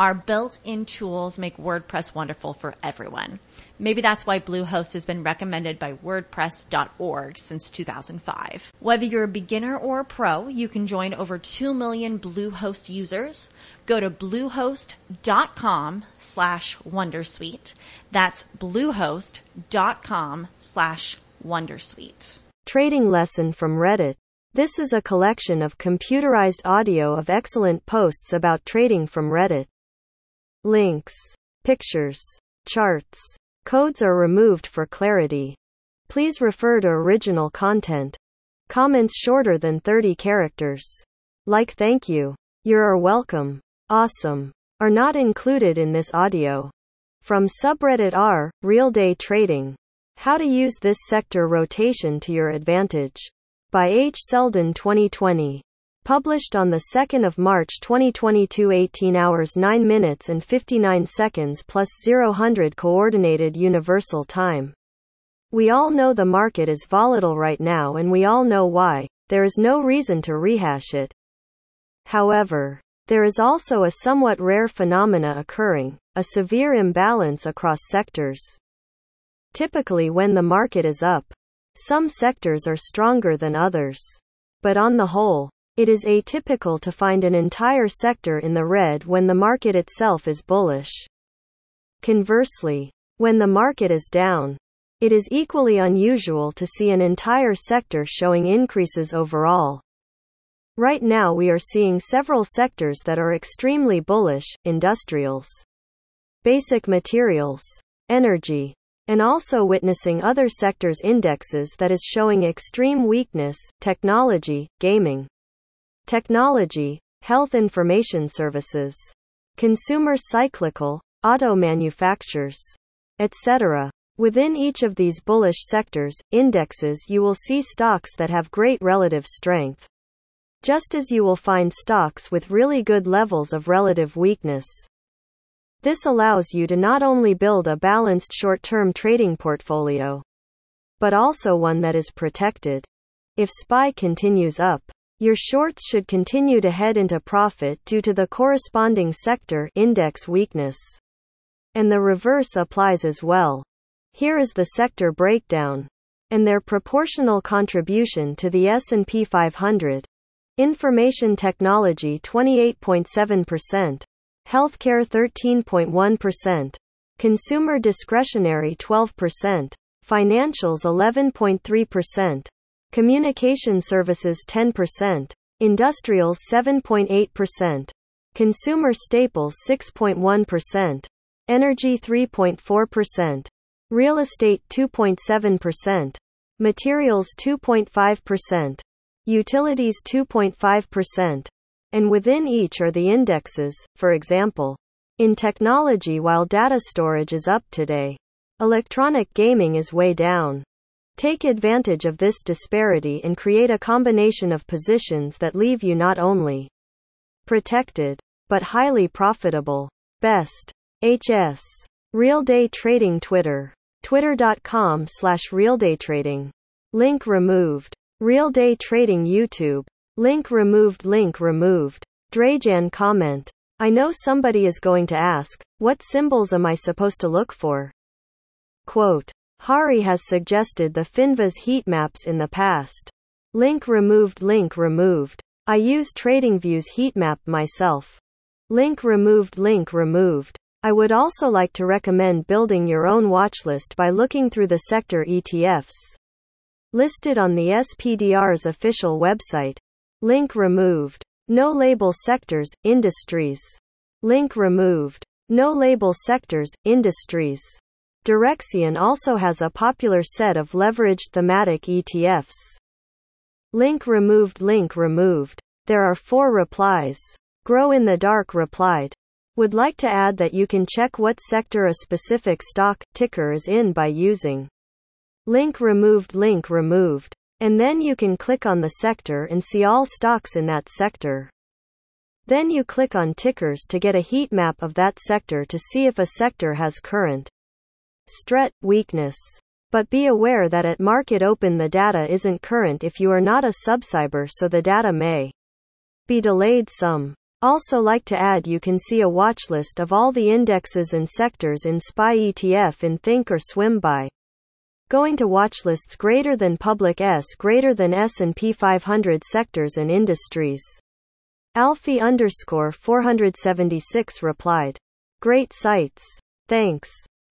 our built-in tools make WordPress wonderful for everyone. Maybe that's why Bluehost has been recommended by WordPress.org since 2005. Whether you're a beginner or a pro, you can join over 2 million Bluehost users. Go to bluehost.com slash wondersuite. That's bluehost.com slash wondersuite. Trading lesson from Reddit. This is a collection of computerized audio of excellent posts about trading from Reddit. Links, pictures, charts, codes are removed for clarity. Please refer to original content. Comments shorter than 30 characters. Like thank you. You're welcome. Awesome. Are not included in this audio. From subreddit r, real day trading. How to use this sector rotation to your advantage. By H. Seldon 2020. Published on the 2nd of March 2022 18 hours 9 minutes and 59 seconds plus 0 coordinated universal time. We all know the market is volatile right now and we all know why. There is no reason to rehash it. However, there is also a somewhat rare phenomena occurring, a severe imbalance across sectors. Typically when the market is up, some sectors are stronger than others. But on the whole, it is atypical to find an entire sector in the red when the market itself is bullish. Conversely, when the market is down, it is equally unusual to see an entire sector showing increases overall. Right now we are seeing several sectors that are extremely bullish, industrials, basic materials, energy, and also witnessing other sectors indexes that is showing extreme weakness, technology, gaming, technology, health information services, consumer cyclical, auto manufacturers, etc. Within each of these bullish sectors, indexes you will see stocks that have great relative strength. Just as you will find stocks with really good levels of relative weakness. This allows you to not only build a balanced short-term trading portfolio, but also one that is protected. If SPY continues up, your shorts should continue to head into profit due to the corresponding sector index weakness. And the reverse applies as well. Here is the sector breakdown and their proportional contribution to the S&P 500. Information technology 28.7%, healthcare 13.1%, consumer discretionary 12%, financials 11.3%, Communication services 10%, industrials 7.8%, consumer staples 6.1%, energy 3.4%, real estate 2.7%, materials 2.5%, utilities 2.5%, and within each are the indexes, for example. In technology while data storage is up today, electronic gaming is way down. Take advantage of this disparity and create a combination of positions that leave you not only protected, but highly profitable. Best. HS. Real Day Trading Twitter. Twitter.com slash realdaytrading. Link removed. Real Day Trading YouTube. Link removed. Link removed. Drajan comment. I know somebody is going to ask, what symbols am I supposed to look for? Quote. Hari has suggested the Finviz heat maps in the past. Link removed Link removed. I use TradingView's heat map myself. Link removed Link removed. I would also like to recommend building your own watchlist by looking through the sector ETFs listed on the SPDR's official website. Link removed. No label sectors, industries. Link removed. No label sectors, industries. Direxion also has a popular set of leveraged thematic ETFs. Link removed, link removed. There are four replies. Grow in the Dark replied. Would like to add that you can check what sector a specific stock ticker is in by using link removed, link removed. And then you can click on the sector and see all stocks in that sector. Then you click on tickers to get a heat map of that sector to see if a sector has current stret weakness. But be aware that at market open the data isn't current if you are not a subscriber so the data may be delayed some. Also like to add you can see a watch list of all the indexes and sectors in SPY ETF in Think or Swim by going to watch lists greater than public S greater than S&P 500 sectors and industries. Alfie underscore 476 replied. Great sites. Thanks.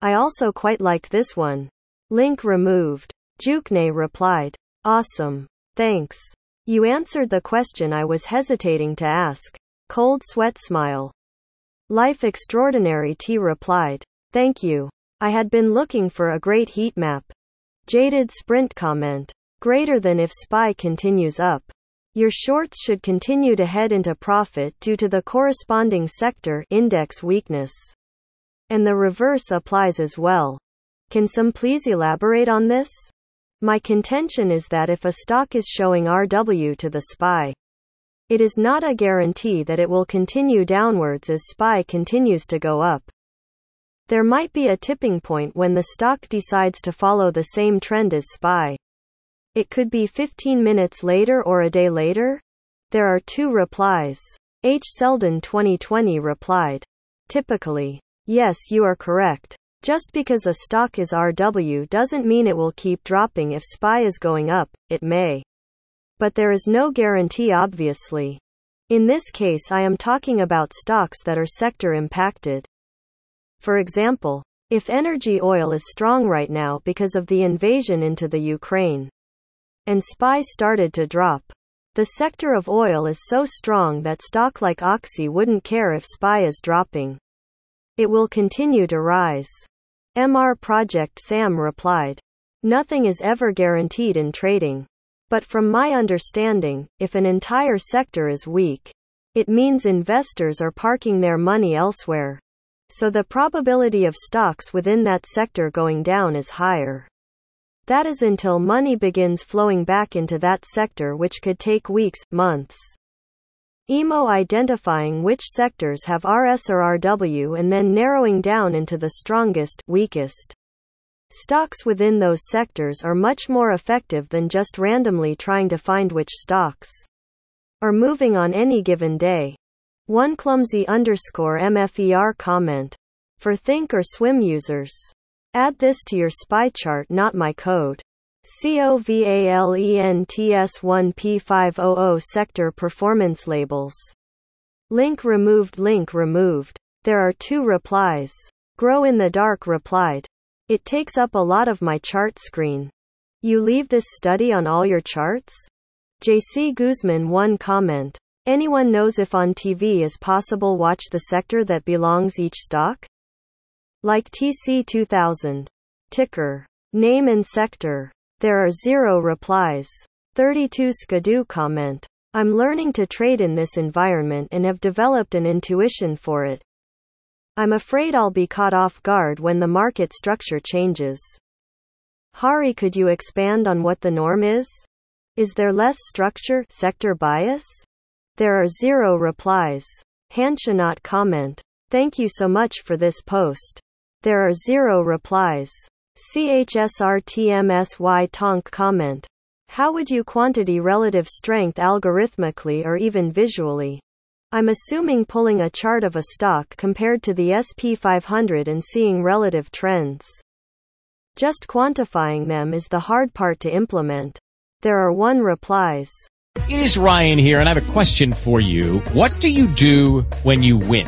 I also quite like this one. Link removed. Jukne replied. Awesome. Thanks. You answered the question I was hesitating to ask. Cold sweat smile. Life extraordinary T replied. Thank you. I had been looking for a great heat map. Jaded sprint comment. Greater than if SPY continues up. Your shorts should continue to head into profit due to the corresponding sector index weakness. And the reverse applies as well. Can some please elaborate on this? My contention is that if a stock is showing RW to the SPY, it is not a guarantee that it will continue downwards as SPY continues to go up. There might be a tipping point when the stock decides to follow the same trend as SPY. It could be 15 minutes later or a day later. There are two replies. H. Seldon 2020 replied. Typically. Yes, you are correct. Just because a stock is RW doesn't mean it will keep dropping if SPY is going up, it may. But there is no guarantee obviously. In this case I am talking about stocks that are sector impacted. For example, if energy oil is strong right now because of the invasion into the Ukraine and SPY started to drop, the sector of oil is so strong that stock like Oxy wouldn't care if SPY is dropping. It will continue to rise. MR Project Sam replied. Nothing is ever guaranteed in trading. But from my understanding, if an entire sector is weak, it means investors are parking their money elsewhere. So the probability of stocks within that sector going down is higher. That is until money begins flowing back into that sector, which could take weeks, months. EMO identifying which sectors have RS or RW and then narrowing down into the strongest, weakest. Stocks within those sectors are much more effective than just randomly trying to find which stocks are moving on any given day. One clumsy underscore MFER comment. For Think or Swim users. Add this to your SPY chart, not my code. COVALENTS1P500 sector performance labels. Link removed, link removed. There are two replies. Grow in the Dark replied. It takes up a lot of my chart screen. You leave this study on all your charts? JC Guzman 1 comment. Anyone knows if on TV is possible watch the sector that belongs each stock? Like TC 2000. Ticker. Name and sector. There are zero replies. 32 Skidoo comment. I'm learning to trade in this environment and have developed an intuition for it. I'm afraid I'll be caught off guard when the market structure changes. Hari, could you expand on what the norm is? Is there less structure, sector bias? There are zero replies. Hanshanot comment. Thank you so much for this post. There are zero replies. CHSRTMSY Tonk comment. How would you quantity relative strength algorithmically or even visually? I'm assuming pulling a chart of a stock compared to the SP500 and seeing relative trends. Just quantifying them is the hard part to implement. There are one replies. It is Ryan here and I have a question for you. What do you do when you win?